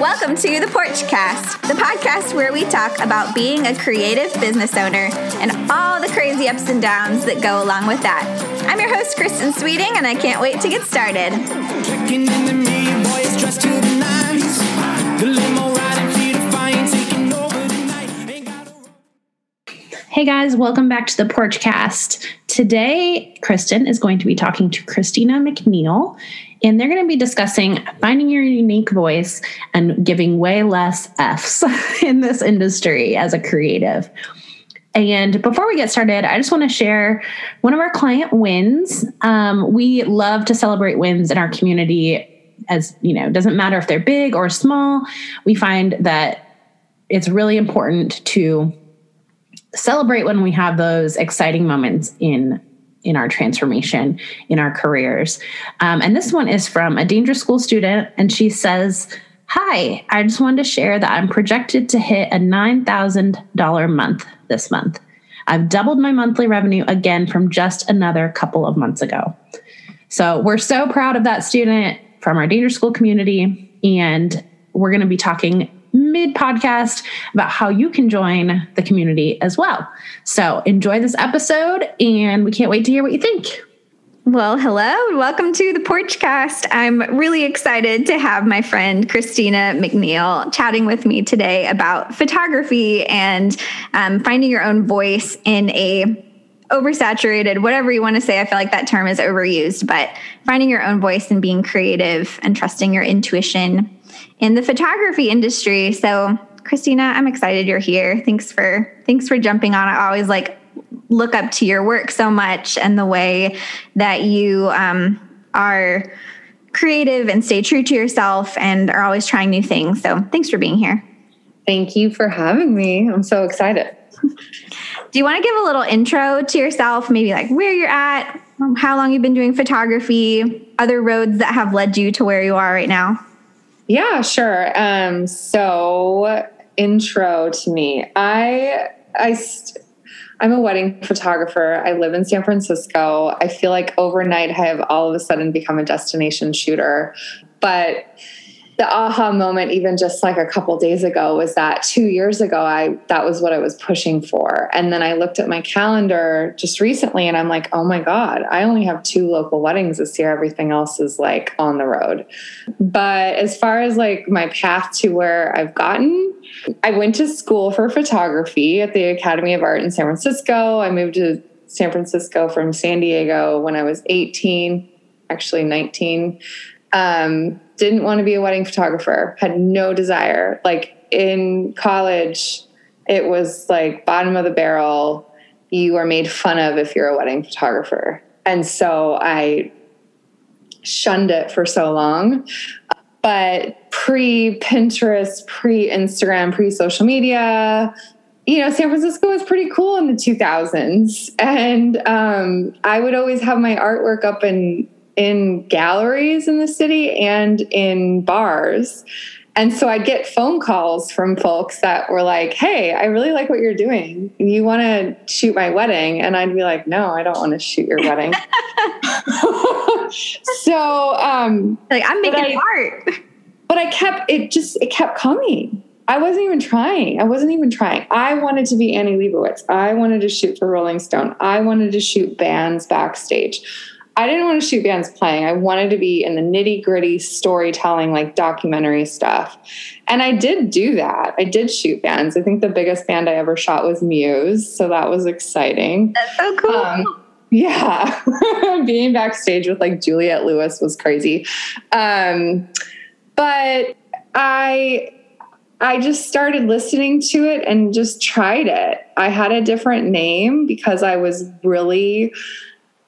Welcome to the Porchcast, the podcast where we talk about being a creative business owner and all the crazy ups and downs that go along with that. I'm your host, Kristen Sweeting, and I can't wait to get started. Hey guys, welcome back to the Porchcast. Today, Kristen is going to be talking to Christina McNeill, and they're going to be discussing finding your unique voice and giving way less F's in this industry as a creative. And before we get started, I just want to share one of our client wins. Um, we love to celebrate wins in our community, as you know, doesn't matter if they're big or small. We find that it's really important to celebrate when we have those exciting moments in in our transformation in our careers. Um, and this one is from a danger school student and she says hi i just wanted to share that i'm projected to hit a $9000 month this month. I've doubled my monthly revenue again from just another couple of months ago. So we're so proud of that student from our danger school community and we're going to be talking mid podcast about how you can join the community as well. So enjoy this episode, and we can't wait to hear what you think. Well, hello and welcome to the Porchcast. I'm really excited to have my friend Christina McNeill chatting with me today about photography and um, finding your own voice in a oversaturated, whatever you want to say. I feel like that term is overused, but finding your own voice and being creative and trusting your intuition in the photography industry. So, Christina, I'm excited you're here. Thanks for thanks for jumping on. I always like look up to your work so much and the way that you um, are creative and stay true to yourself and are always trying new things. So, thanks for being here. Thank you for having me. I'm so excited. Do you want to give a little intro to yourself, maybe like where you're at, how long you've been doing photography, other roads that have led you to where you are right now? Yeah, sure. Um, so intro to me. I I st- I'm a wedding photographer. I live in San Francisco. I feel like overnight I have all of a sudden become a destination shooter. But the aha moment even just like a couple days ago was that 2 years ago I that was what I was pushing for. And then I looked at my calendar just recently and I'm like oh my god I only have two local weddings this year. Everything else is like on the road. But as far as like my path to where I've gotten I went to school for photography at the Academy of Art in San Francisco. I moved to San Francisco from San Diego when I was 18 actually 19 um, didn't want to be a wedding photographer, had no desire. Like in college, it was like bottom of the barrel. You are made fun of if you're a wedding photographer. And so I shunned it for so long. But pre Pinterest, pre Instagram, pre social media, you know, San Francisco was pretty cool in the 2000s. And um, I would always have my artwork up in in galleries in the city and in bars. And so I'd get phone calls from folks that were like, Hey, I really like what you're doing. You want to shoot my wedding? And I'd be like, No, I don't want to shoot your wedding. so, um, like, I'm making I, art. But I kept, it just, it kept coming. I wasn't even trying. I wasn't even trying. I wanted to be Annie Leibovitz. I wanted to shoot for Rolling Stone. I wanted to shoot bands backstage. I didn't want to shoot bands playing. I wanted to be in the nitty gritty storytelling, like documentary stuff. And I did do that. I did shoot bands. I think the biggest band I ever shot was Muse. So that was exciting. That's so cool. Um, yeah. Being backstage with like Juliette Lewis was crazy. Um, but I I just started listening to it and just tried it. I had a different name because I was really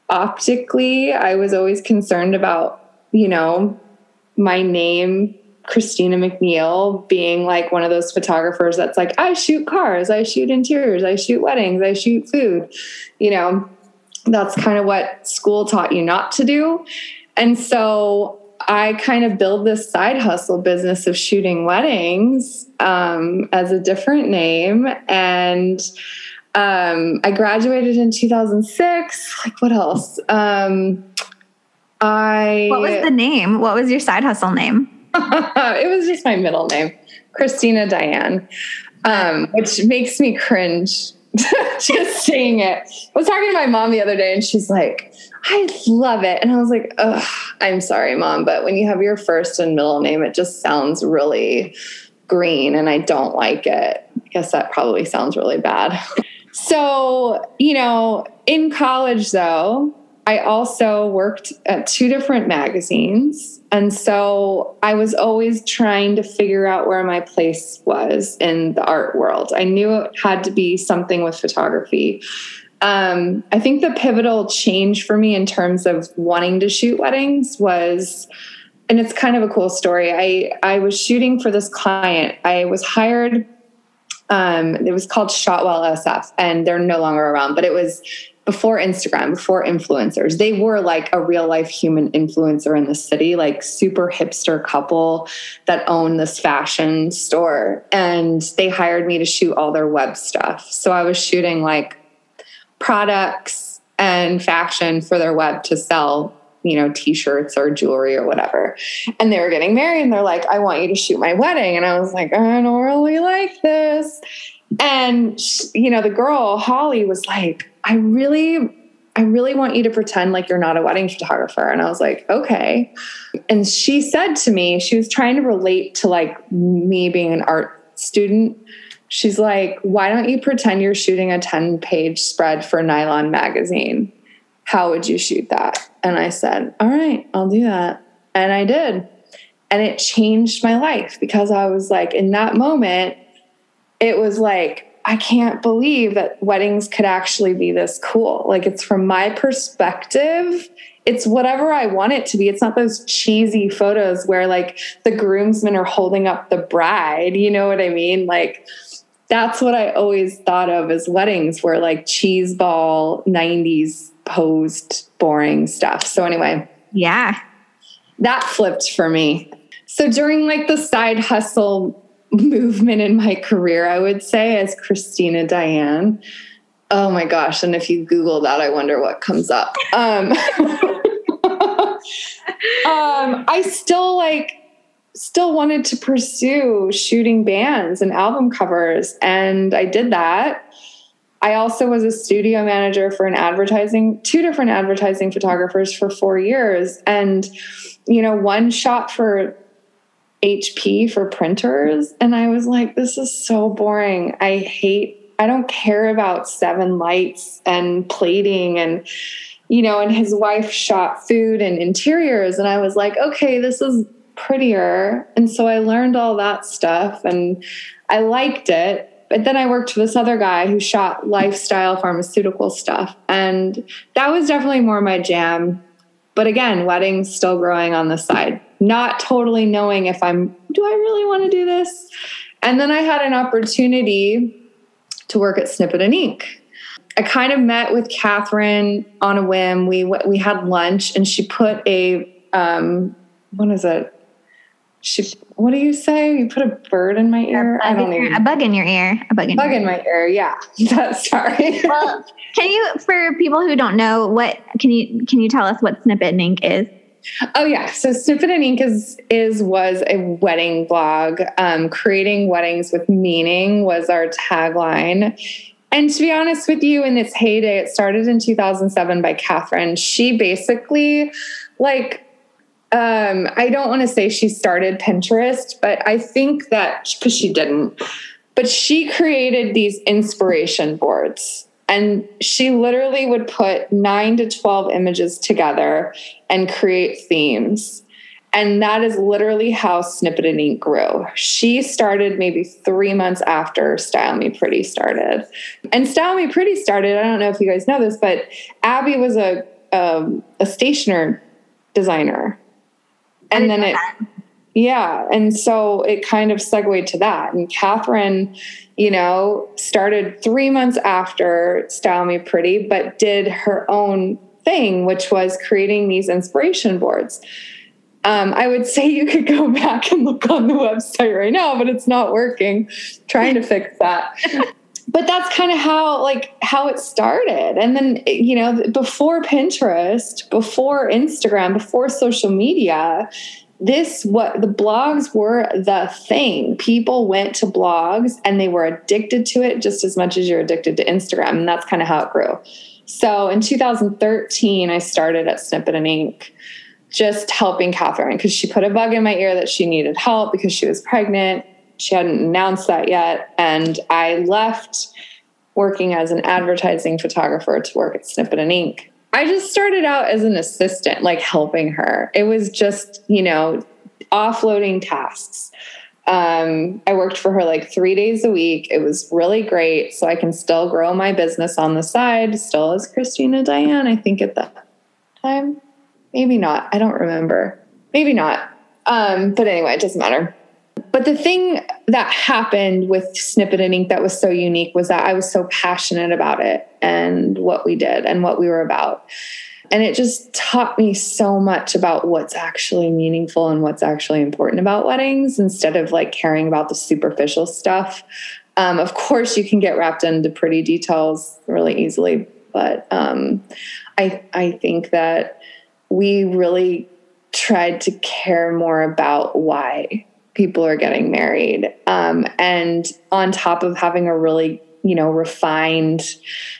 optically, I was always concerned about, you know, my name, Christina McNeill, being like one of those photographers that's like, I shoot cars, I shoot interiors, I shoot weddings, I shoot food. You know, that's kind of what school taught you not to do. And so I kind of build this side hustle business of shooting weddings um, as a different name. And um, I graduated in 2006. Like, what else? Um, I. What was the name? What was your side hustle name? it was just my middle name, Christina Diane, um, which makes me cringe just saying it. I was talking to my mom the other day and she's like, I love it. And I was like, Ugh, I'm sorry, mom, but when you have your first and middle name, it just sounds really green and I don't like it. I guess that probably sounds really bad. so, you know, in college though, I also worked at two different magazines. And so I was always trying to figure out where my place was in the art world. I knew it had to be something with photography. Um, I think the pivotal change for me in terms of wanting to shoot weddings was, and it's kind of a cool story. I, I was shooting for this client. I was hired um, it was called Shotwell SF, and they're no longer around. But it was before Instagram, before influencers, they were like a real life human influencer in the city, like super hipster couple that owned this fashion store. And they hired me to shoot all their web stuff. So I was shooting like products and fashion for their web to sell you know, t-shirts or jewelry or whatever. And they were getting married and they're like, I want you to shoot my wedding. And I was like, I don't really like this. And you know, the girl, Holly, was like, I really I really want you to pretend like you're not a wedding photographer. And I was like, okay. And she said to me, she was trying to relate to like me being an art student. She's like, why don't you pretend you're shooting a 10 page spread for Nylon magazine? How would you shoot that? And I said, all right, I'll do that. And I did. And it changed my life because I was like, in that moment, it was like, I can't believe that weddings could actually be this cool. Like it's from my perspective, it's whatever I want it to be. It's not those cheesy photos where like the groomsmen are holding up the bride. You know what I mean? Like that's what I always thought of as weddings were like cheese ball 90s posed boring stuff. So anyway, yeah. That flipped for me. So during like the side hustle movement in my career, I would say, as Christina Diane. Oh my gosh. And if you Google that, I wonder what comes up. Um, um, I still like, still wanted to pursue shooting bands and album covers. And I did that. I also was a studio manager for an advertising, two different advertising photographers for four years. And, you know, one shot for HP for printers. And I was like, this is so boring. I hate, I don't care about seven lights and plating and, you know, and his wife shot food and interiors. And I was like, okay, this is prettier. And so I learned all that stuff and I liked it. But then I worked for this other guy who shot lifestyle pharmaceutical stuff. And that was definitely more my jam. But again, weddings still growing on the side not totally knowing if I'm, do I really want to do this? And then I had an opportunity to work at Snippet and Ink. I kind of met with Catherine on a whim. We we had lunch, and she put a um, what is it? She what do you say? You put a bird in my ear? I don't even a bug in your ear. A bug in, bug in my ear. Yeah. that's sorry. well, can you for people who don't know what can you can you tell us what Snippet and Ink is? Oh yeah, so Snippet and Ink is is was a wedding blog. Um, creating weddings with meaning was our tagline. And to be honest with you, in its heyday, it started in 2007 by Catherine. She basically, like, um, I don't want to say she started Pinterest, but I think that because she didn't, but she created these inspiration boards and she literally would put nine to 12 images together and create themes. And that is literally how Snippet and Ink grew. She started maybe three months after Style Me Pretty started. And Style Me Pretty started, I don't know if you guys know this, but Abby was a, um, a stationer designer. And then it, that. yeah. And so it kind of segued to that. And Catherine you know, started three months after Style Me Pretty, but did her own thing, which was creating these inspiration boards. Um, I would say you could go back and look on the website right now, but it's not working. Trying to fix that. But that's kind of how like how it started. And then you know before pinterest before instagram before social media this what the blogs were the thing. People went to blogs and they were addicted to it just as much as you're addicted to instagram and that's kind of how it grew. So in 2013 i started at snippet and ink just helping catherine because she put a bug in my ear that she needed help because she was pregnant she hadn't announced that yet and i left working as an advertising photographer to work at snippet and ink I just started out as an assistant, like helping her. It was just, you know, offloading tasks. Um, I worked for her like three days a week. It was really great. So I can still grow my business on the side, still as Christina Diane, I think at that time. Maybe not. I don't remember. Maybe not. Um, but anyway, it doesn't matter. But the thing that happened with Snippet and Ink that was so unique was that I was so passionate about it and what we did and what we were about. And it just taught me so much about what's actually meaningful and what's actually important about weddings instead of like caring about the superficial stuff. Um, of course, you can get wrapped into pretty details really easily, but um, I, I think that we really tried to care more about why people are getting married. Um, and on top of having a really, you know, refined,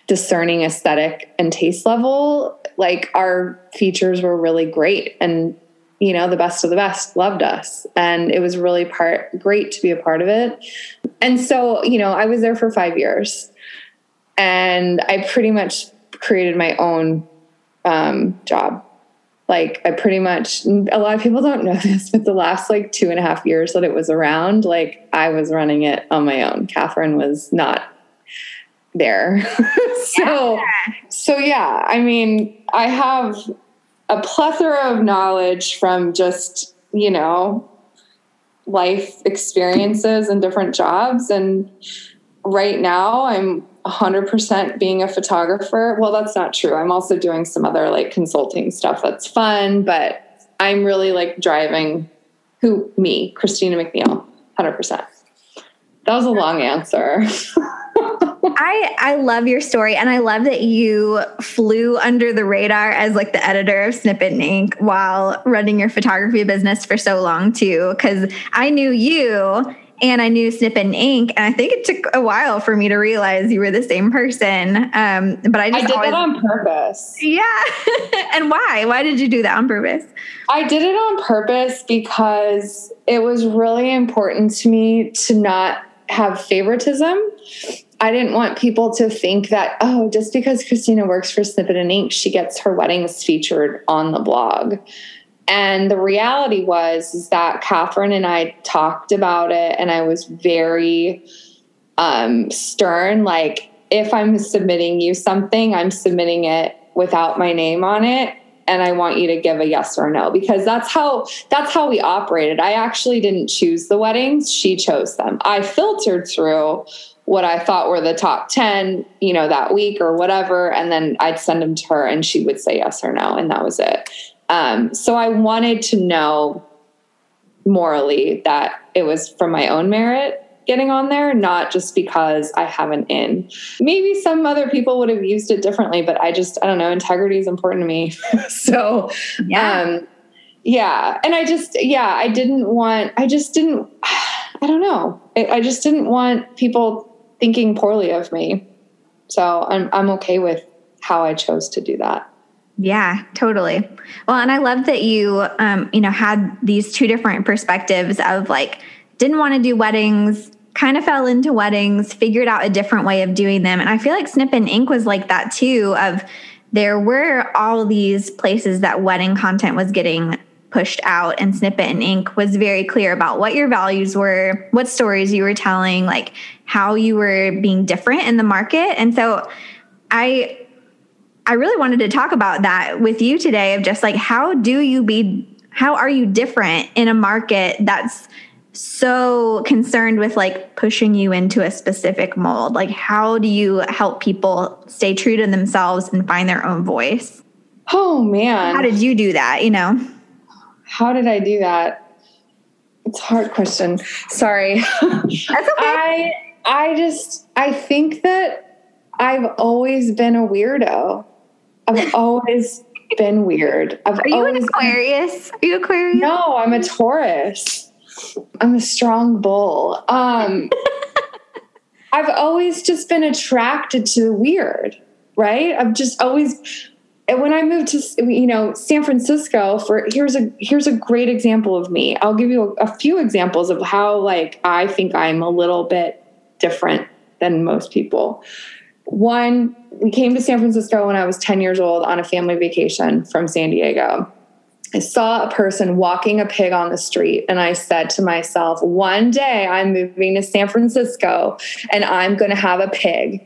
discerning aesthetic and taste level, like our features were really great. And, you know, the best of the best loved us. And it was really part great to be a part of it. And so, you know, I was there for five years and I pretty much created my own um, job like I pretty much a lot of people don't know this, but the last like two and a half years that it was around, like I was running it on my own. Catherine was not there. so yeah. so yeah, I mean, I have a plethora of knowledge from just, you know, life experiences and different jobs. And right now I'm 100% being a photographer. Well, that's not true. I'm also doing some other like consulting stuff that's fun, but I'm really like driving who me, Christina McNeill, 100%. That was a long answer. I I love your story and I love that you flew under the radar as like the editor of Snippet and Ink while running your photography business for so long too cuz I knew you and I knew Snippet and Ink, and I think it took a while for me to realize you were the same person. Um, but I just I did always, that on purpose. Yeah, and why? Why did you do that on purpose? I did it on purpose because it was really important to me to not have favoritism. I didn't want people to think that, oh, just because Christina works for Snippet and Ink, she gets her weddings featured on the blog. And the reality was is that Catherine and I talked about it, and I was very um, stern. Like, if I'm submitting you something, I'm submitting it without my name on it and I want you to give a yes or no because that's how that's how we operated. I actually didn't choose the weddings, she chose them. I filtered through what I thought were the top 10, you know, that week or whatever and then I'd send them to her and she would say yes or no and that was it. Um, so I wanted to know morally that it was from my own merit getting on there, not just because I have an in. Maybe some other people would have used it differently, but I just, I don't know, integrity is important to me. so, yeah. Um, yeah. And I just, yeah, I didn't want, I just didn't, I don't know. I, I just didn't want people thinking poorly of me. So I'm, I'm okay with how I chose to do that. Yeah, totally. Well, and I love that you, um, you know, had these two different perspectives of like, didn't want to do weddings, kind of fell into weddings, figured out a different way of doing them. And I feel like Snippet and Ink was like that too, of there were all these places that wedding content was getting pushed out and Snippet and Ink was very clear about what your values were, what stories you were telling, like how you were being different in the market. And so I I really wanted to talk about that with you today of just like how do you be how are you different in a market that's so concerned with like pushing you into a specific mold? Like how do you help people stay true to themselves and find their own voice? Oh man. How did you do that you know? How did i do that? It's a hard question. Sorry. That's okay. I i just i think that i've always been a weirdo I've always been weird. I've Are you an Aquarius? Are you Aquarius? No, I'm a Taurus. I'm a strong bull. Um, I've always just been attracted to the weird, right? I've just always and when I moved to you know San Francisco for here's a here's a great example of me. I'll give you a, a few examples of how like I think I'm a little bit different than most people. One, we came to San Francisco when I was 10 years old on a family vacation from San Diego. I saw a person walking a pig on the street, and I said to myself, one day I'm moving to San Francisco and I'm going to have a pig.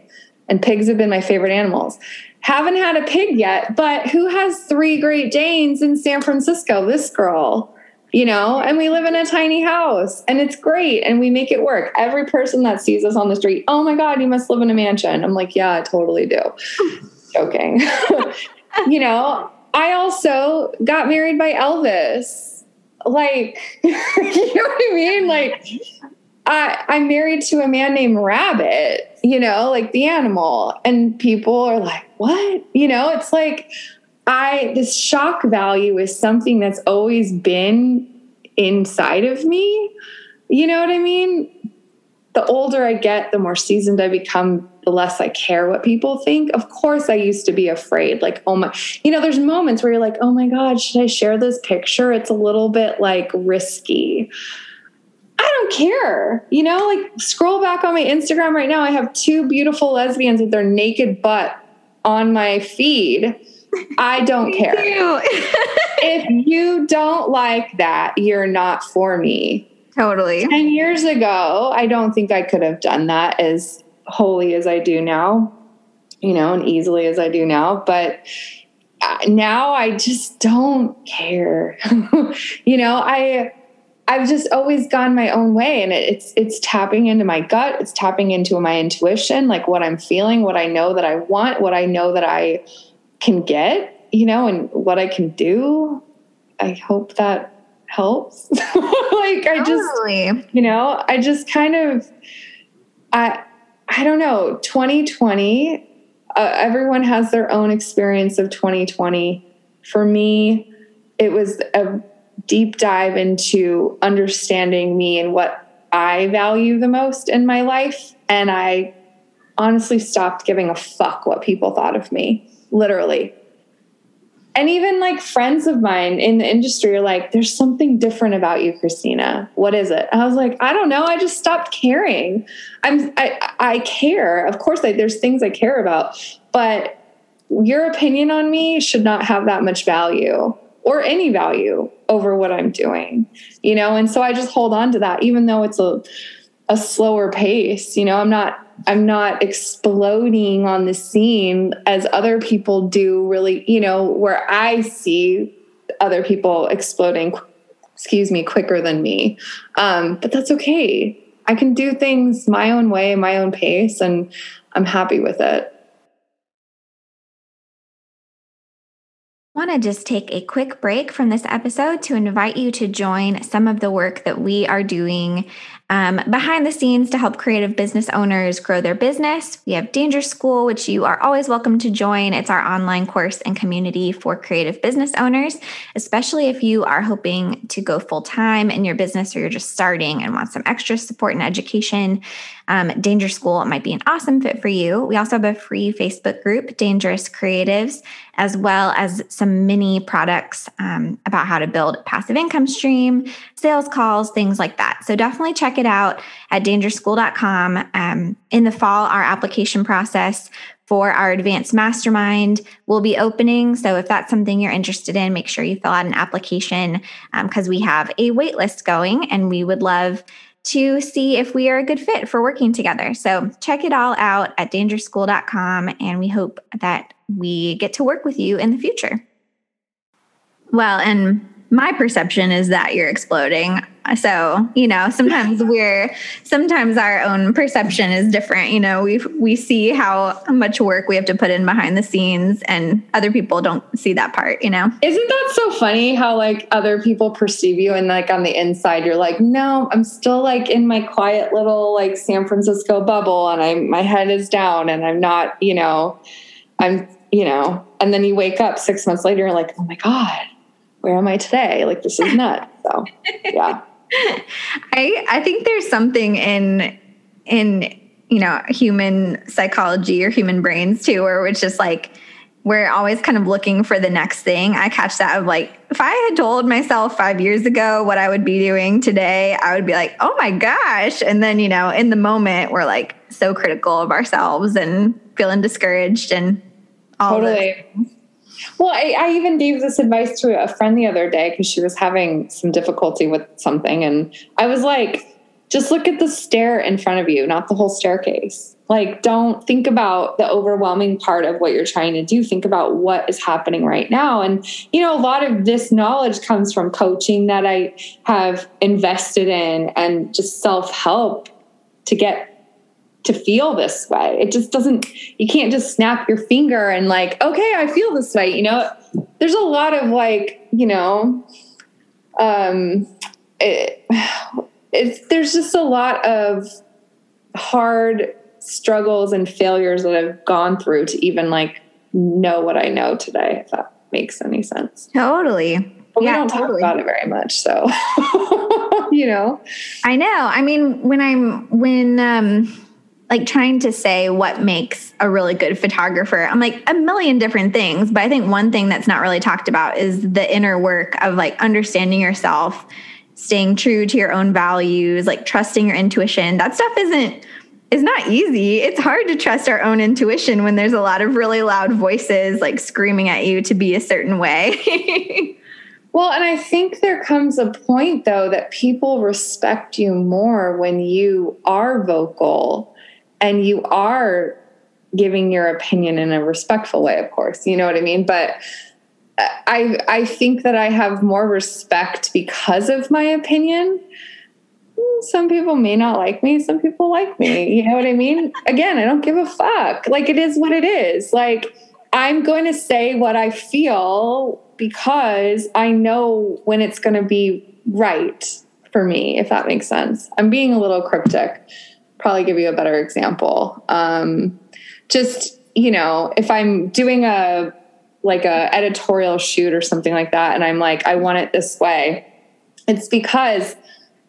And pigs have been my favorite animals. Haven't had a pig yet, but who has three Great Danes in San Francisco? This girl, you know, and we live in a tiny house and it's great and we make it work. Every person that sees us on the street, oh my God, you must live in a mansion. I'm like, yeah, I totally do. Joking. you know, I also got married by Elvis. Like, you know what I mean? Like, I, I'm married to a man named Rabbit, you know, like the animal. And people are like, what? You know, it's like I, this shock value is something that's always been inside of me. You know what I mean? The older I get, the more seasoned I become, the less I care what people think. Of course, I used to be afraid. Like, oh my, you know, there's moments where you're like, oh my God, should I share this picture? It's a little bit like risky. I don't care. You know, like scroll back on my Instagram right now. I have two beautiful lesbians with their naked butt on my feed. I don't care. if you don't like that, you're not for me. Totally. 10 years ago, I don't think I could have done that as wholly as I do now, you know, and easily as I do now. But uh, now I just don't care. you know, I I've just always gone my own way and it's it's tapping into my gut, it's tapping into my intuition, like what I'm feeling, what I know that I want, what I know that I can get, you know, and what I can do. I hope that helps. like I just you know, I just kind of I I don't know, 2020 uh, everyone has their own experience of 2020. For me, it was a deep dive into understanding me and what I value the most in my life. And I honestly stopped giving a fuck what people thought of me, literally. And even like friends of mine in the industry are like, there's something different about you, Christina. What is it? I was like, I don't know. I just stopped caring. I'm, I, I care. Of course, I, there's things I care about, but your opinion on me should not have that much value or any value over what I'm doing, you know? And so I just hold on to that, even though it's a, a slower pace, you know, I'm not, I'm not exploding on the scene as other people do really, you know, where I see other people exploding, excuse me, quicker than me. Um, but that's okay. I can do things my own way, my own pace, and I'm happy with it. want to just take a quick break from this episode to invite you to join some of the work that we are doing um, behind the scenes to help creative business owners grow their business. We have Danger School, which you are always welcome to join. It's our online course and community for creative business owners, especially if you are hoping to go full time in your business or you're just starting and want some extra support and education. Um, Danger School might be an awesome fit for you. We also have a free Facebook group, Dangerous Creatives, as well as some mini products um, about how to build passive income stream, sales calls, things like that. So definitely check it out at dangerschool.com. Um, in the fall, our application process for our advanced mastermind will be opening. So if that's something you're interested in, make sure you fill out an application because um, we have a wait list going and we would love to see if we are a good fit for working together. So check it all out at dangerschool.com and we hope that we get to work with you in the future. Well, and my perception is that you're exploding. So, you know, sometimes we're sometimes our own perception is different. You know, we we see how much work we have to put in behind the scenes and other people don't see that part, you know. Isn't that so funny how like other people perceive you and like on the inside you're like, "No, I'm still like in my quiet little like San Francisco bubble and I my head is down and I'm not, you know, I'm you know, and then you wake up six months later, you're like, oh my God, where am I today? Like, this is nuts. So, yeah. I, I think there's something in, in, you know, human psychology or human brains too, where it's just like, we're always kind of looking for the next thing. I catch that of like, if I had told myself five years ago what I would be doing today, I would be like, oh my gosh. And then, you know, in the moment, we're like so critical of ourselves and feeling discouraged and all totally. Well, I, I, even gave this advice to a friend the other day because she was having some difficulty with something. And I was like, just look at the stair in front of you, not the whole staircase. Like, don't think about the overwhelming part of what you're trying to do. Think about what is happening right now. And, you know, a lot of this knowledge comes from coaching that I have invested in and just self help to get to feel this way. It just doesn't, you can't just snap your finger and, like, okay, I feel this way. You know, there's a lot of like, you know, um, it, it's, there's just a lot of hard struggles and failures that I've gone through to even like know what I know today, if that makes any sense. Totally. But yeah, we don't totally. talk about it very much. So, you know, I know. I mean, when I'm, when, um, like trying to say what makes a really good photographer, I'm like a million different things. But I think one thing that's not really talked about is the inner work of like understanding yourself, staying true to your own values, like trusting your intuition. That stuff isn't is not easy. It's hard to trust our own intuition when there's a lot of really loud voices like screaming at you to be a certain way. well, and I think there comes a point though that people respect you more when you are vocal and you are giving your opinion in a respectful way, of course. You know what I mean? But uh, I I think that I have more respect because of my opinion. Hmm, some people may not like me some people like me you know what i mean? Again i don't give a fuck. Like it is what it is. Like i'm going to say what i feel because i know when it's going to be right for me if that makes sense. I'm being a little cryptic probably give you a better example. Um, just you know if i'm doing a like a editorial shoot or something like that and i'm like i want it this way it's because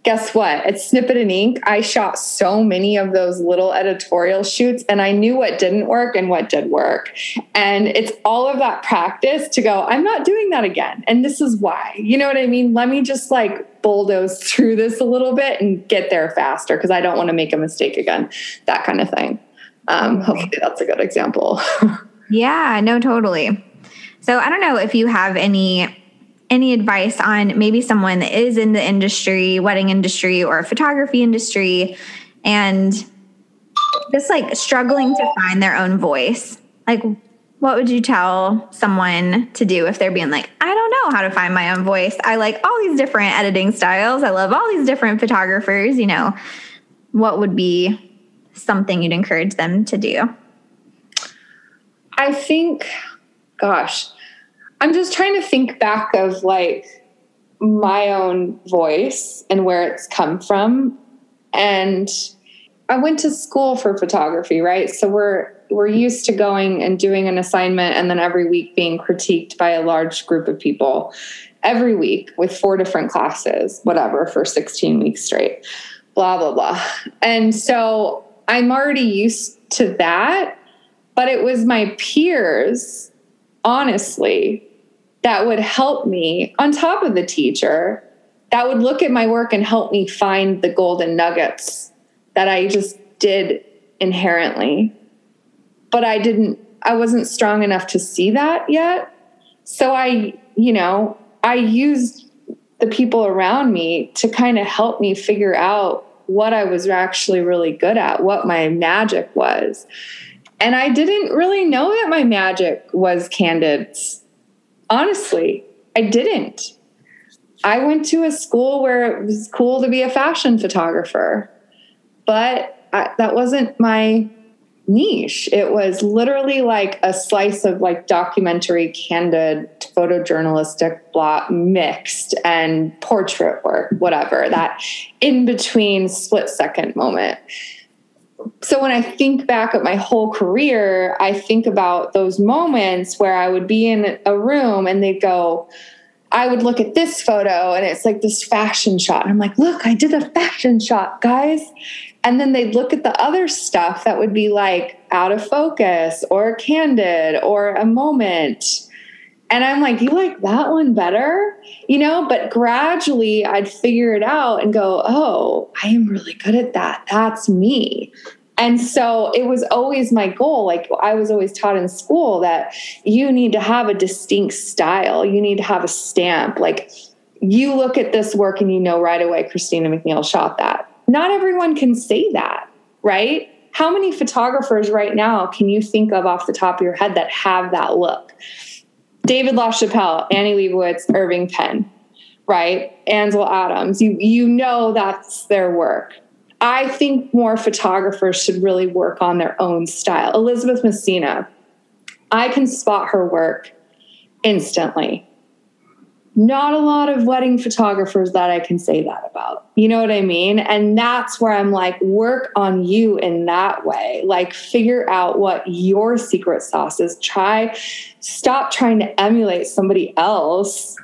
guess what? At Snippet and Ink, I shot so many of those little editorial shoots and I knew what didn't work and what did work. And it's all of that practice to go, I'm not doing that again. And this is why. You know what I mean? Let me just like bulldoze through this a little bit and get there faster because I don't want to make a mistake again. That kind of thing. Um, hopefully, that's a good example. yeah, no, totally. So I don't know if you have any any advice on maybe someone that is in the industry, wedding industry or photography industry, and just like struggling to find their own voice? Like, what would you tell someone to do if they're being like, I don't know how to find my own voice? I like all these different editing styles. I love all these different photographers. You know, what would be something you'd encourage them to do? I think, gosh, I'm just trying to think back of like my own voice and where it's come from. And I went to school for photography, right? So we're we're used to going and doing an assignment and then every week being critiqued by a large group of people every week with four different classes, whatever, for 16 weeks straight. Blah blah blah. And so I'm already used to that, but it was my peers honestly that would help me on top of the teacher that would look at my work and help me find the golden nuggets that I just did inherently. But I didn't, I wasn't strong enough to see that yet. So I, you know, I used the people around me to kind of help me figure out what I was actually really good at, what my magic was. And I didn't really know that my magic was candids honestly, I didn't. I went to a school where it was cool to be a fashion photographer, but I, that wasn't my niche. It was literally like a slice of like documentary, candid, photojournalistic blah mixed and portrait work, whatever, that in between split second moment. So when I think back at my whole career, I think about those moments where I would be in a room and they'd go, I would look at this photo and it's like this fashion shot. And I'm like, look, I did a fashion shot, guys. And then they'd look at the other stuff that would be like out of focus or candid or a moment. And I'm like, you like that one better? You know, but gradually I'd figure it out and go, oh, I am really good at that. That's me. And so it was always my goal. Like I was always taught in school that you need to have a distinct style, you need to have a stamp. Like you look at this work and you know right away Christina McNeill shot that. Not everyone can say that, right? How many photographers right now can you think of off the top of your head that have that look? David LaChapelle, Annie Leibovitz, Irving Penn, right? Ansel Adams. You you know that's their work. I think more photographers should really work on their own style. Elizabeth Messina, I can spot her work instantly. Not a lot of wedding photographers that I can say that about. You know what I mean? And that's where I'm like, work on you in that way. Like, figure out what your secret sauce is. Try, stop trying to emulate somebody else.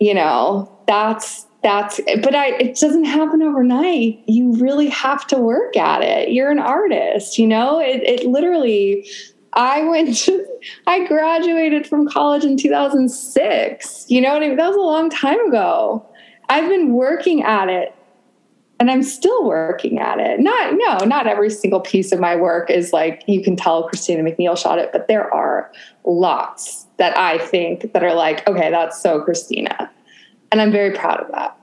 You know, that's that's but I it doesn't happen overnight. You really have to work at it. You're an artist, you know? It it literally I went to, I graduated from college in 2006. You know what I mean? That was a long time ago. I've been working at it and I'm still working at it. Not, no, not every single piece of my work is like you can tell Christina McNeill shot it, but there are lots that I think that are like, okay, that's so Christina. And I'm very proud of that.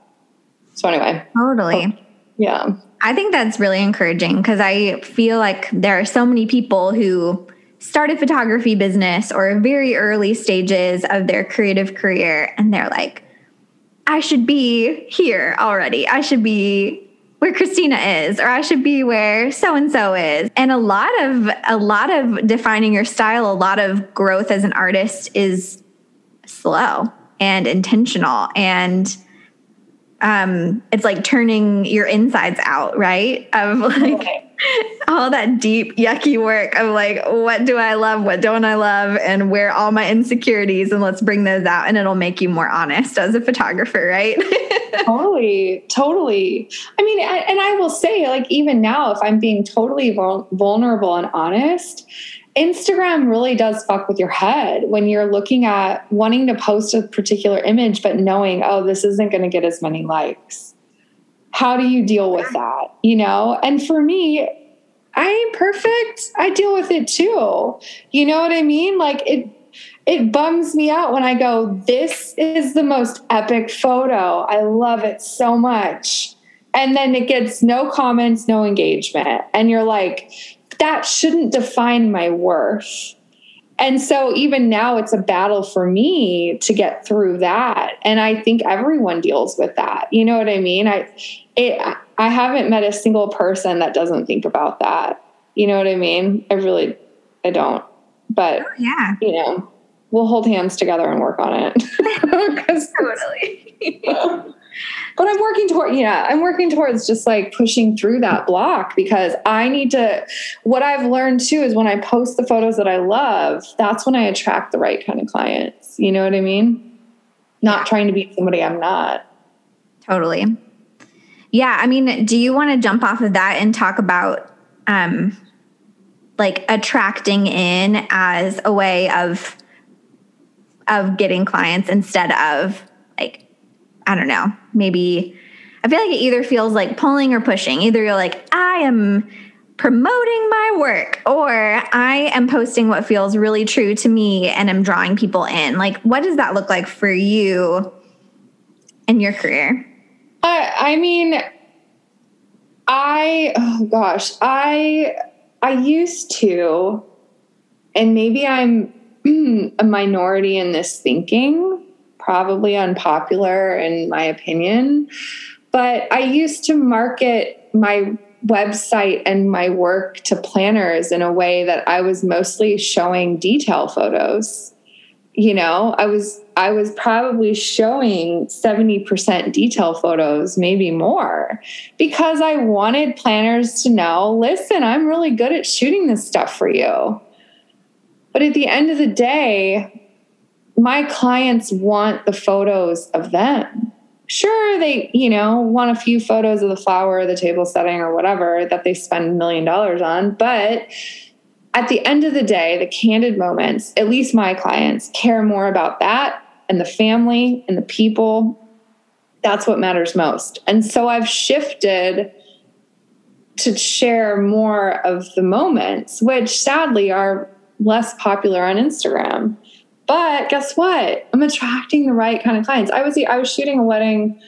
So, anyway. Totally. Oh, yeah. I think that's really encouraging because I feel like there are so many people who started photography business or very early stages of their creative career and they're like I should be here already. I should be where Christina is or I should be where so and so is. And a lot of a lot of defining your style, a lot of growth as an artist is slow and intentional and um it's like turning your insides out, right? Of like okay all that deep yucky work of like what do i love what don't i love and where all my insecurities and let's bring those out and it'll make you more honest as a photographer right? Totally totally. I mean and i will say like even now if i'm being totally vulnerable and honest Instagram really does fuck with your head when you're looking at wanting to post a particular image, but knowing, oh, this isn't going to get as many likes. How do you deal with that you know? And for me i ain't perfect. I deal with it too. You know what i mean? Like it it bums me out when i go this is the most epic photo. I love it so much. And then it gets no comments no engagement. And you're like that shouldn't define my worth and so even now it's a battle for me to get through that and i think everyone deals with that you know what i mean i it, I haven't met a single person that doesn't think about that. You know what I mean? I really, I don't. But oh, yeah, you know, we'll hold hands together and work on it. totally. but I'm working toward, yeah, I'm working towards just like pushing through that block because I need to. What I've learned too is when I post the photos that I love, that's when I attract the right kind of clients. You know what I mean? Not trying to be somebody I'm not. Totally. Yeah, I mean, do you want to jump off of that and talk about um like attracting in as a way of of getting clients instead of like I don't know, maybe I feel like it either feels like pulling or pushing. Either you're like, I am promoting my work or I am posting what feels really true to me and I'm drawing people in. Like, what does that look like for you in your career? Uh, I mean, I oh gosh, I I used to, and maybe I'm a minority in this thinking, probably unpopular in my opinion, but I used to market my website and my work to planners in a way that I was mostly showing detail photos. You know, I was I was probably showing 70% detail photos, maybe more, because I wanted planners to know listen, I'm really good at shooting this stuff for you. But at the end of the day, my clients want the photos of them. Sure, they, you know, want a few photos of the flower, the table setting, or whatever that they spend a million dollars on, but at the end of the day, the candid moments, at least my clients, care more about that and the family and the people. That's what matters most. And so I've shifted to share more of the moments, which sadly are less popular on Instagram. But guess what? I'm attracting the right kind of clients. I was I was shooting a wedding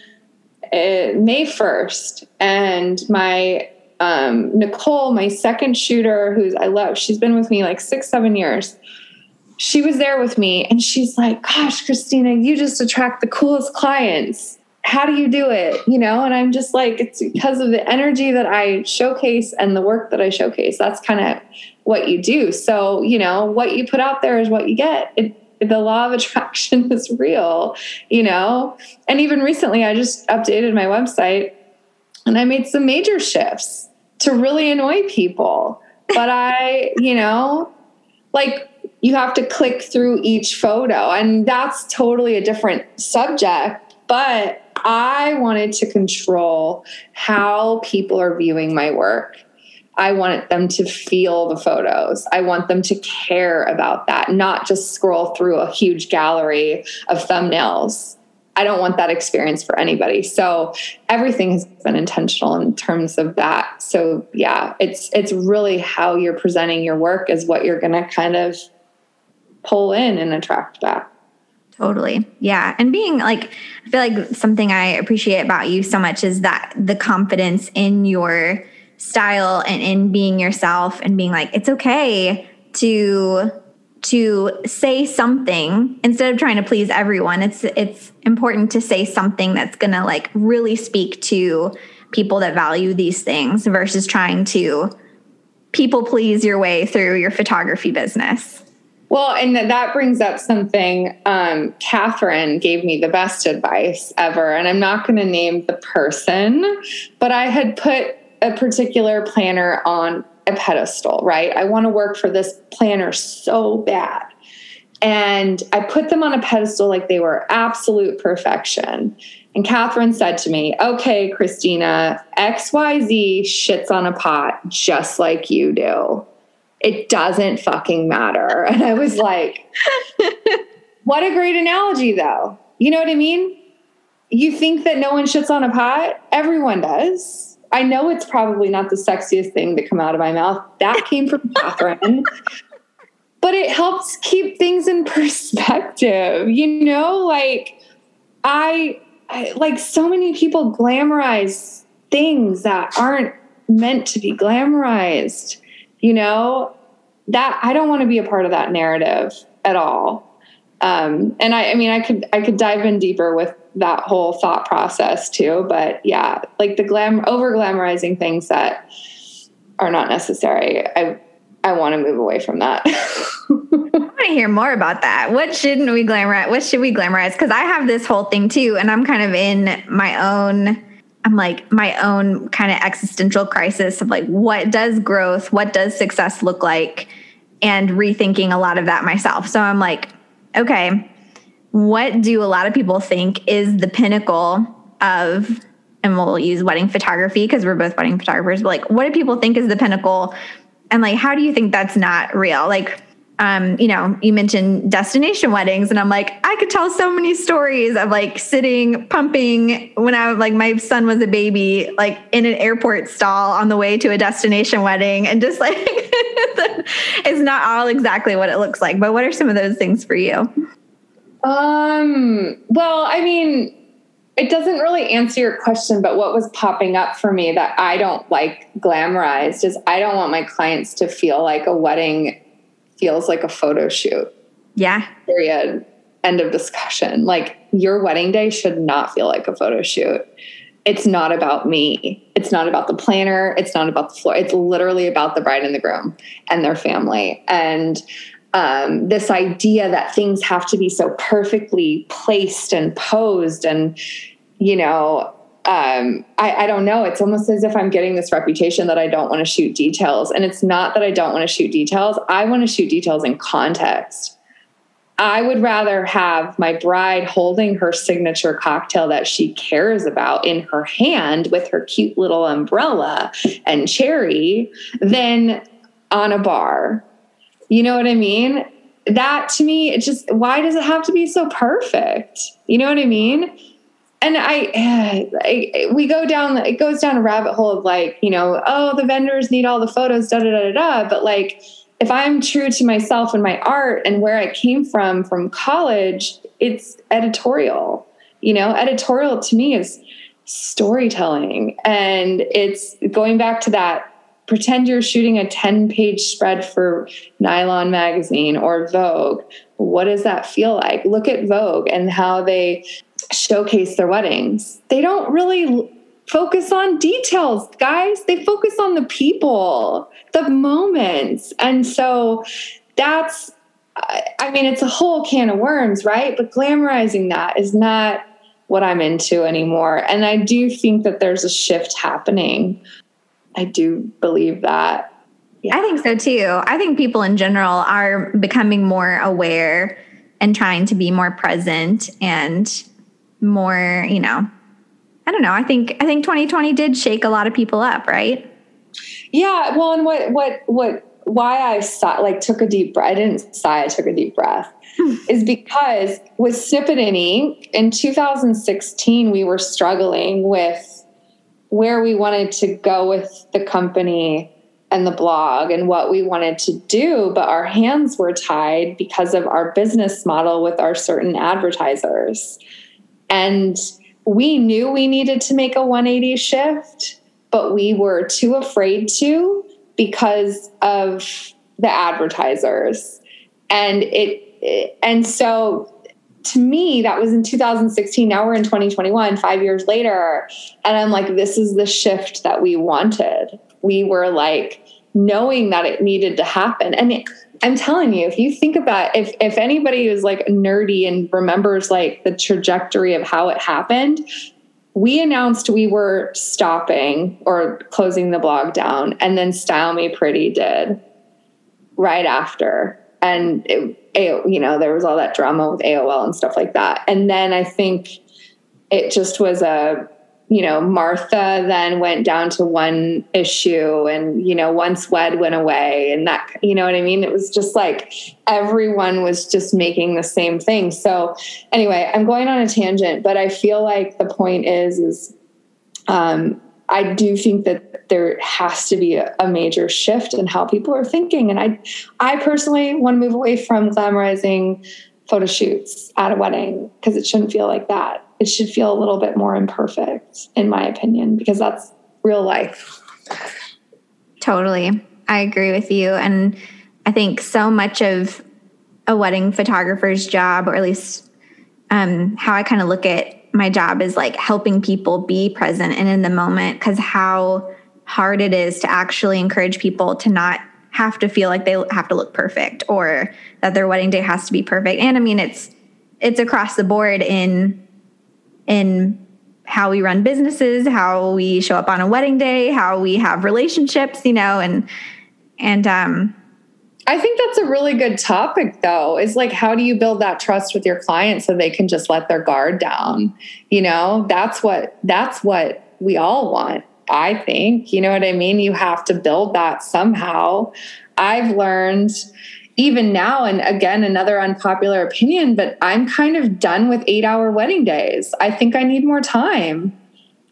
uh, May 1st and my um, Nicole, my second shooter, who's I love, she's been with me like six, seven years. She was there with me and she's like, Gosh, Christina, you just attract the coolest clients. How do you do it? You know, and I'm just like, it's because of the energy that I showcase and the work that I showcase. That's kind of what you do. So, you know, what you put out there is what you get. It, the law of attraction is real, you know? And even recently, I just updated my website and I made some major shifts to really annoy people. But I, you know, like you have to click through each photo, and that's totally a different subject. But I wanted to control how people are viewing my work. I want them to feel the photos. I want them to care about that, not just scroll through a huge gallery of thumbnails. I don't want that experience for anybody. So everything has been intentional in terms of that. So yeah, it's it's really how you're presenting your work is what you're going to kind of pull in and attract back. Totally. Yeah. And being like, I feel like something I appreciate about you so much is that the confidence in your style and in being yourself and being like, it's okay to to say something instead of trying to please everyone. It's it's important to say something that's going to like really speak to people that value these things versus trying to people please your way through your photography business. Well and that brings up something um, catherine gave me the best advice ever and i'm not going to name the person but i had put a particular planner on a pedestal, right? I want to work for this planner so bad. And I put them on a pedestal like they were absolute perfection. And Catherine said to me, Okay, Christina, XYZ shits on a pot just like you do. It doesn't fucking matter. And I was like, What a great analogy, though. You know what I mean? You think that no one shits on a pot? Everyone does I know it's probably not the sexiest thing to come out of my mouth. That came from Catherine. but it helps keep things in perspective. You know, like I, I like so many people glamorize things that aren't meant to be glamorized. You know, that I don't want to be a part of that narrative at all. Um, and I, I mean, I could I could dive in deeper with that whole thought process too. But yeah, like the glam over glamorizing things that are not necessary. I I want to move away from that. I want to hear more about that. What shouldn't we glamorize? What should we glamorize? Because I have this whole thing too, and I'm kind of in my own. I'm like my own kind of existential crisis of like, what does growth, what does success look like, and rethinking a lot of that myself. So I'm like, okay, what do a lot of people think is the pinnacle of and we'll use wedding photography because we're both wedding photographers but like what do people think is the pinnacle and like how do you think that's not real like um, you know, you mentioned destination weddings, and I'm like, I could tell so many stories of like sitting pumping when I was like my son was a baby, like in an airport stall on the way to a destination wedding, and just like it's not all exactly what it looks like. But what are some of those things for you? Um, well, I mean, it doesn't really answer your question, but what was popping up for me that I don't like glamorized is I don't want my clients to feel like a wedding feels like a photo shoot. Yeah. Period. End of discussion. Like your wedding day should not feel like a photo shoot. It's not about me. It's not about the planner. It's not about the floor. It's literally about the bride and the groom and their family. And um, this idea that things have to be so perfectly placed and posed and you know um, I, I don't know. It's almost as if i'm getting this reputation that i don't want to shoot details. And it's not that i don't want to shoot details. I want to shoot details in context. I would rather have my bride holding her signature cocktail that she cares about in her hand with her cute little umbrella and cherry than on a bar you know what I mean? That to me, it just, why does it have to be so perfect? You know what I mean? And I, I, we go down, it goes down a rabbit hole of like, you know, oh, the vendors need all the photos, da da da da da. But like, if I'm true to myself and my art and where I came from from college, it's editorial. You know, editorial to me is storytelling. And it's going back to that pretend you're shooting a 10 page spread for Nylon magazine or Vogue. What does that feel like? Look at Vogue and how they showcase their weddings. They don't really focus on details, guys. They focus on the people, the moments. And so that's, I mean, it's a whole can of worms, right? But glamorizing that is not what I'm into anymore. And I do think that there's a shift happening I do believe that. Yeah. I think so too. I think people in general are becoming more aware and trying to be more present and more, you know, I don't know. I think I think 2020 did shake a lot of people up, right? Yeah. Well, and what what what why I saw like took a deep breath. I didn't sigh. I took a deep breath. Hmm. is because with Snippet and Ink in 2016, we were struggling with where we wanted to go with the company and the blog and what we wanted to do, but our hands were tied because of our business model with our certain advertisers. And we knew we needed to make a 180 shift, but we were too afraid to because of the advertisers. And it, and so to me, that was in 2016. Now we're in 2021, five years later. And I'm like, this is the shift that we wanted. We were like knowing that it needed to happen. And it, I'm telling you, if you think about if if anybody is like nerdy and remembers like the trajectory of how it happened, we announced we were stopping or closing the blog down, and then Style Me Pretty did right after. And it, you know, there was all that drama with AOL and stuff like that. And then I think it just was a, you know, Martha then went down to one issue and, you know, once Wed went away and that, you know what I mean? It was just like everyone was just making the same thing. So anyway, I'm going on a tangent, but I feel like the point is, is, um, I do think that there has to be a, a, major shift in how people are thinking. And I, I personally want to move away from glamorizing photo shoots at a wedding because it shouldn't feel like that. It should feel a little bit more imperfect, in my opinion, because that's real life. Totally. I agree with you. And I think so much of a wedding photographer's job, or at least um, how I kind of look at my job is like helping people be present and in the moment because how hard it is to actually encourage people to not have to feel like they have to look perfect or that their wedding day has to be perfect and i mean it's it's across the board in in how we run businesses how we show up on a wedding day how we have relationships you know and and um I think that's a really good topic, though. Is like, how do you build that trust with your clients so they can just let their guard down? You know, that's what that's what we all want. I think. You know what I mean? You have to build that somehow. I've learned even now, and again, another unpopular opinion, but I'm kind of done with eight hour wedding days. I think I need more time.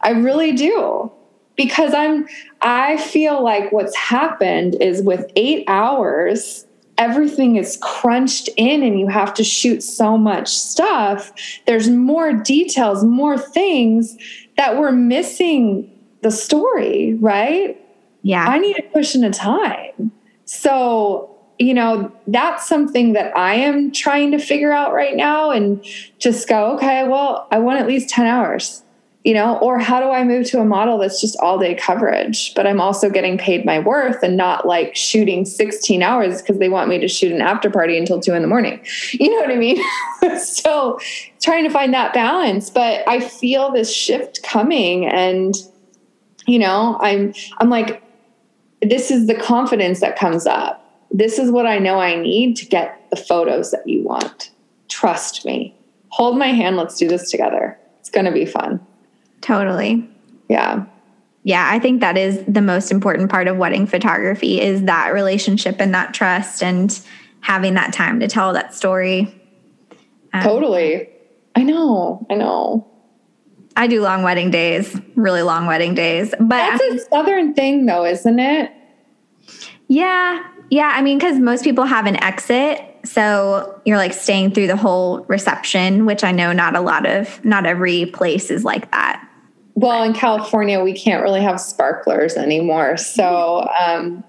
I really do because I'm I feel like what's happened is with 8 hours everything is crunched in and you have to shoot so much stuff there's more details more things that we're missing the story right yeah i need a cushion of time so you know that's something that i am trying to figure out right now and just go okay well i want at least 10 hours you know, or how do I move to a model that's just all day coverage, but I'm also getting paid my worth and not like shooting 16 hours because they want me to shoot an after party until two in the morning. You know what I mean? so trying to find that balance, but I feel this shift coming and you know, I'm I'm like this is the confidence that comes up. This is what I know I need to get the photos that you want. Trust me. Hold my hand, let's do this together. It's going to be fun. Totally. Yeah. Yeah, I think that is the most important part of wedding photography is that relationship and that trust and having that time to tell that story. Um, totally. I know. I know. I do long wedding days, really long wedding days. But that's a southern thing though, isn't it? Yeah. Yeah, I mean cuz most people have an exit so you're like staying through the whole reception, which I know not a lot of, not every place is like that. Well, in California, we can't really have sparklers anymore. So um,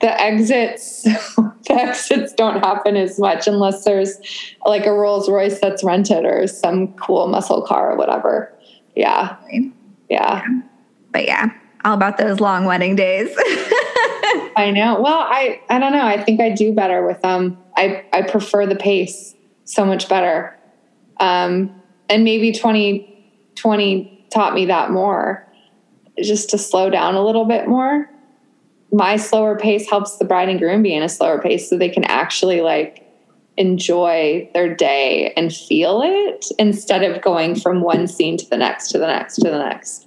the exits, the exits don't happen as much unless there's like a Rolls Royce that's rented or some cool muscle car or whatever. Yeah. Yeah. But yeah, all about those long wedding days. I know. Well, I I don't know. I think I do better with them. I I prefer the pace so much better. Um, and maybe 2020 taught me that more, just to slow down a little bit more. My slower pace helps the bride and groom be in a slower pace so they can actually like enjoy their day and feel it instead of going from one scene to the next to the next to the next.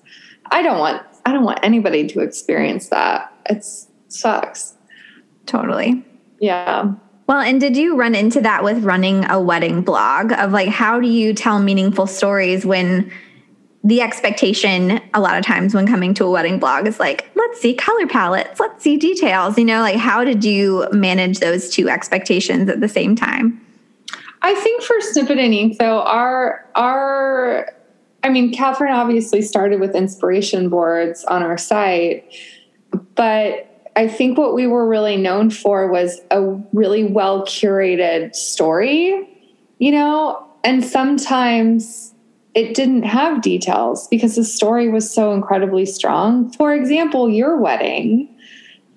I don't want I don't want anybody to experience that. It's sucks. Totally. Yeah. Well, and did you run into that with running a wedding blog of like how do you tell meaningful stories when the expectation a lot of times when coming to a wedding blog is like let's see color palettes, let's see details, you know, like how did you manage those two expectations at the same time? I think for Snippet and Ink though our our I mean Catherine obviously started with inspiration boards on our site, but I think what we were really known for was a really well curated story, you know, and sometimes it didn't have details because the story was so incredibly strong. For example, your wedding,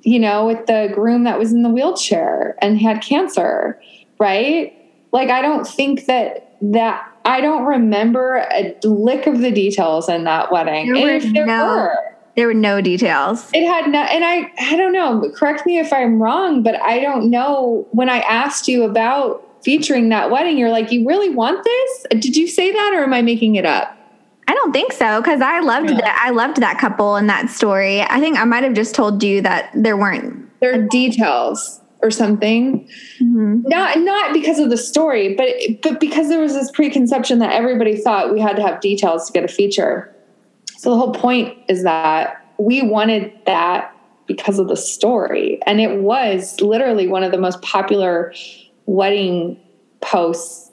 you know, with the groom that was in the wheelchair and had cancer, right? Like, I don't think that that I don't remember a lick of the details in that wedding. There if there no, were, there were no details. It had no, and I, I don't know. Correct me if I'm wrong, but I don't know. When I asked you about featuring that wedding, you're like, "You really want this?" Did you say that, or am I making it up? I don't think so because I loved yeah. that. I loved that couple and that story. I think I might have just told you that there weren't there are details or something. Mm-hmm. Not not because of the story, but but because there was this preconception that everybody thought we had to have details to get a feature. So the whole point is that we wanted that because of the story. And it was literally one of the most popular wedding posts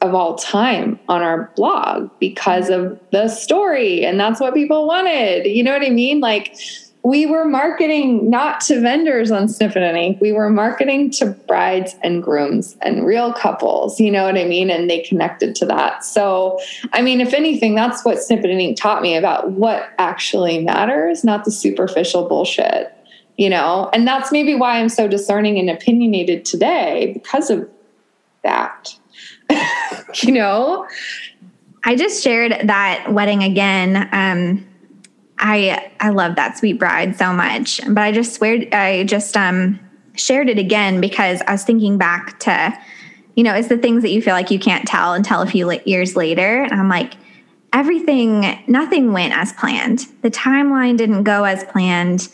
of all time on our blog because of the story. And that's what people wanted. You know what I mean? Like, we were marketing not to vendors on Snippet and Ink. We were marketing to brides and grooms and real couples, you know what I mean? And they connected to that. So, I mean, if anything, that's what Snippet and Ink taught me about what actually matters, not the superficial bullshit, you know? And that's maybe why I'm so discerning and opinionated today because of that, you know? I just shared that wedding again. Um, I I love that sweet bride so much. But I just swear I just um shared it again because I was thinking back to, you know, it's the things that you feel like you can't tell until a few years later. And I'm like, everything, nothing went as planned. The timeline didn't go as planned.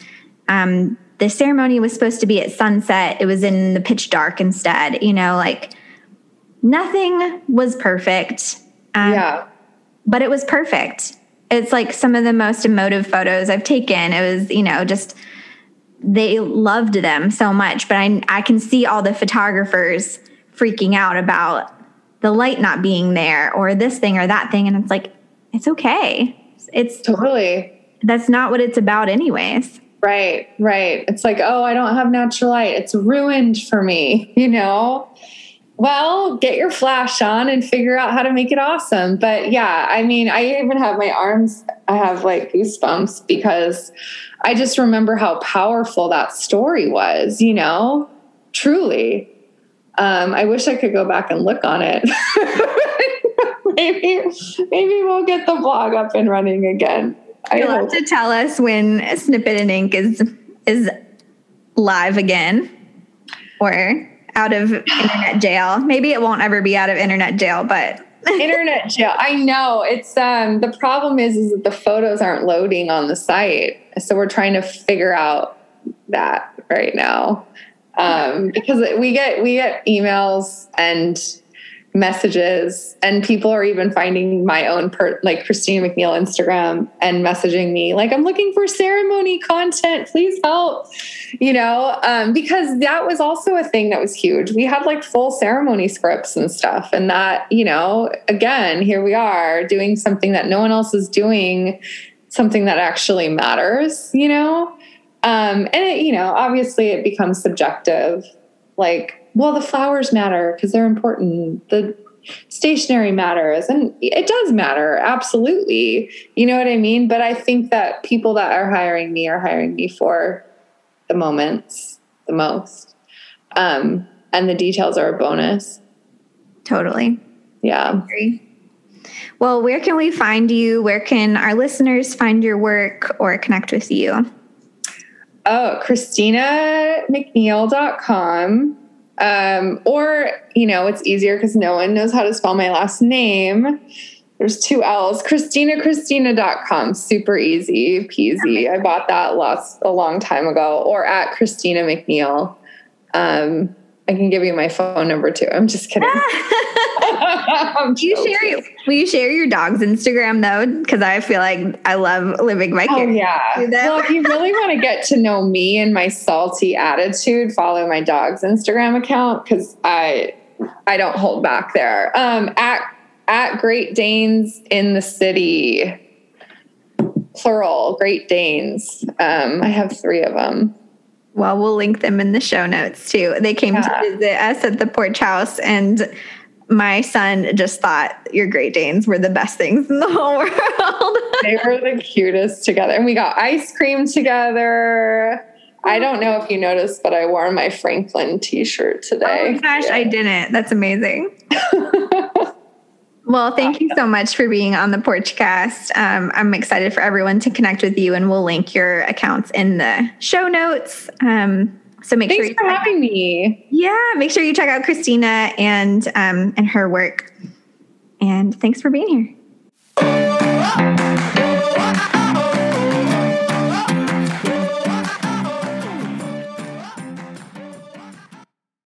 Um, the ceremony was supposed to be at sunset. It was in the pitch dark instead. You know, like nothing was perfect. Um, yeah. But it was perfect it's like some of the most emotive photos I've taken. It was, you know, just they loved them so much, but I I can see all the photographers freaking out about the light not being there or this thing or that thing and it's like it's okay. It's totally that's not what it's about anyways. Right, right. It's like, oh, I don't have natural light. It's ruined for me, you know? well, get your flash on and figure out how to make it awesome. But yeah, I mean, I even have my arms, I have like goosebumps because I just remember how powerful that story was, you know, truly. Um, I wish I could go back and look on it. maybe, maybe we'll get the blog up and running again. You'll have to tell us when Snippet and Ink is is live again, or out of internet jail. Maybe it won't ever be out of internet jail, but internet jail. I know it's um the problem is is that the photos aren't loading on the site, so we're trying to figure out that right now um, because we get we get emails and messages and people are even finding my own per, like Christina McNeill instagram and messaging me like i'm looking for ceremony content please help you know? Um, because that was also a thing that was huge. We had like full ceremony scripts and stuff and that you know again here we are doing something that no one else is doing something that actually matters you know? Um, and it, you know obviously it becomes subjective like well, the flowers matter because they're important. The stationery matters and it does matter absolutely. You know what i mean? But i think that people that are hiring me are hiring me for the moments the most. Um and the details are a bonus. Totally. Yeah. Well where can we find you? Where can our listeners find your work or connect with you? Oh christinamcneill.com um, or, you know, it's easier because no one knows how to spell my last name. There's two L's. ChristinaChristina.com. Super easy peasy. I bought that last a long time ago. Or at Christina McNeill. Um, I can give you my phone number too. I'm just kidding. you share will you share your dog's Instagram though? Because I feel like I love living my Oh yeah. Well, if you really want to get to know me and my salty attitude, follow my dog's Instagram account because I I don't hold back there. Um, at at Great Danes in the city, plural Great Danes. Um, I have three of them. Well, we'll link them in the show notes too. They came yeah. to visit us at the porch house and my son just thought your Great Danes were the best things in the whole world. they were the cutest together. And we got ice cream together. I oh. don't know if you noticed, but I wore my Franklin t shirt today. Oh gosh, yeah. I didn't. That's amazing. Well, thank you so much for being on the Porchcast. Um, I'm excited for everyone to connect with you, and we'll link your accounts in the show notes. Um, so make Thanks sure for having me. Yeah, make sure you check out Christina and um, and her work. And thanks for being here.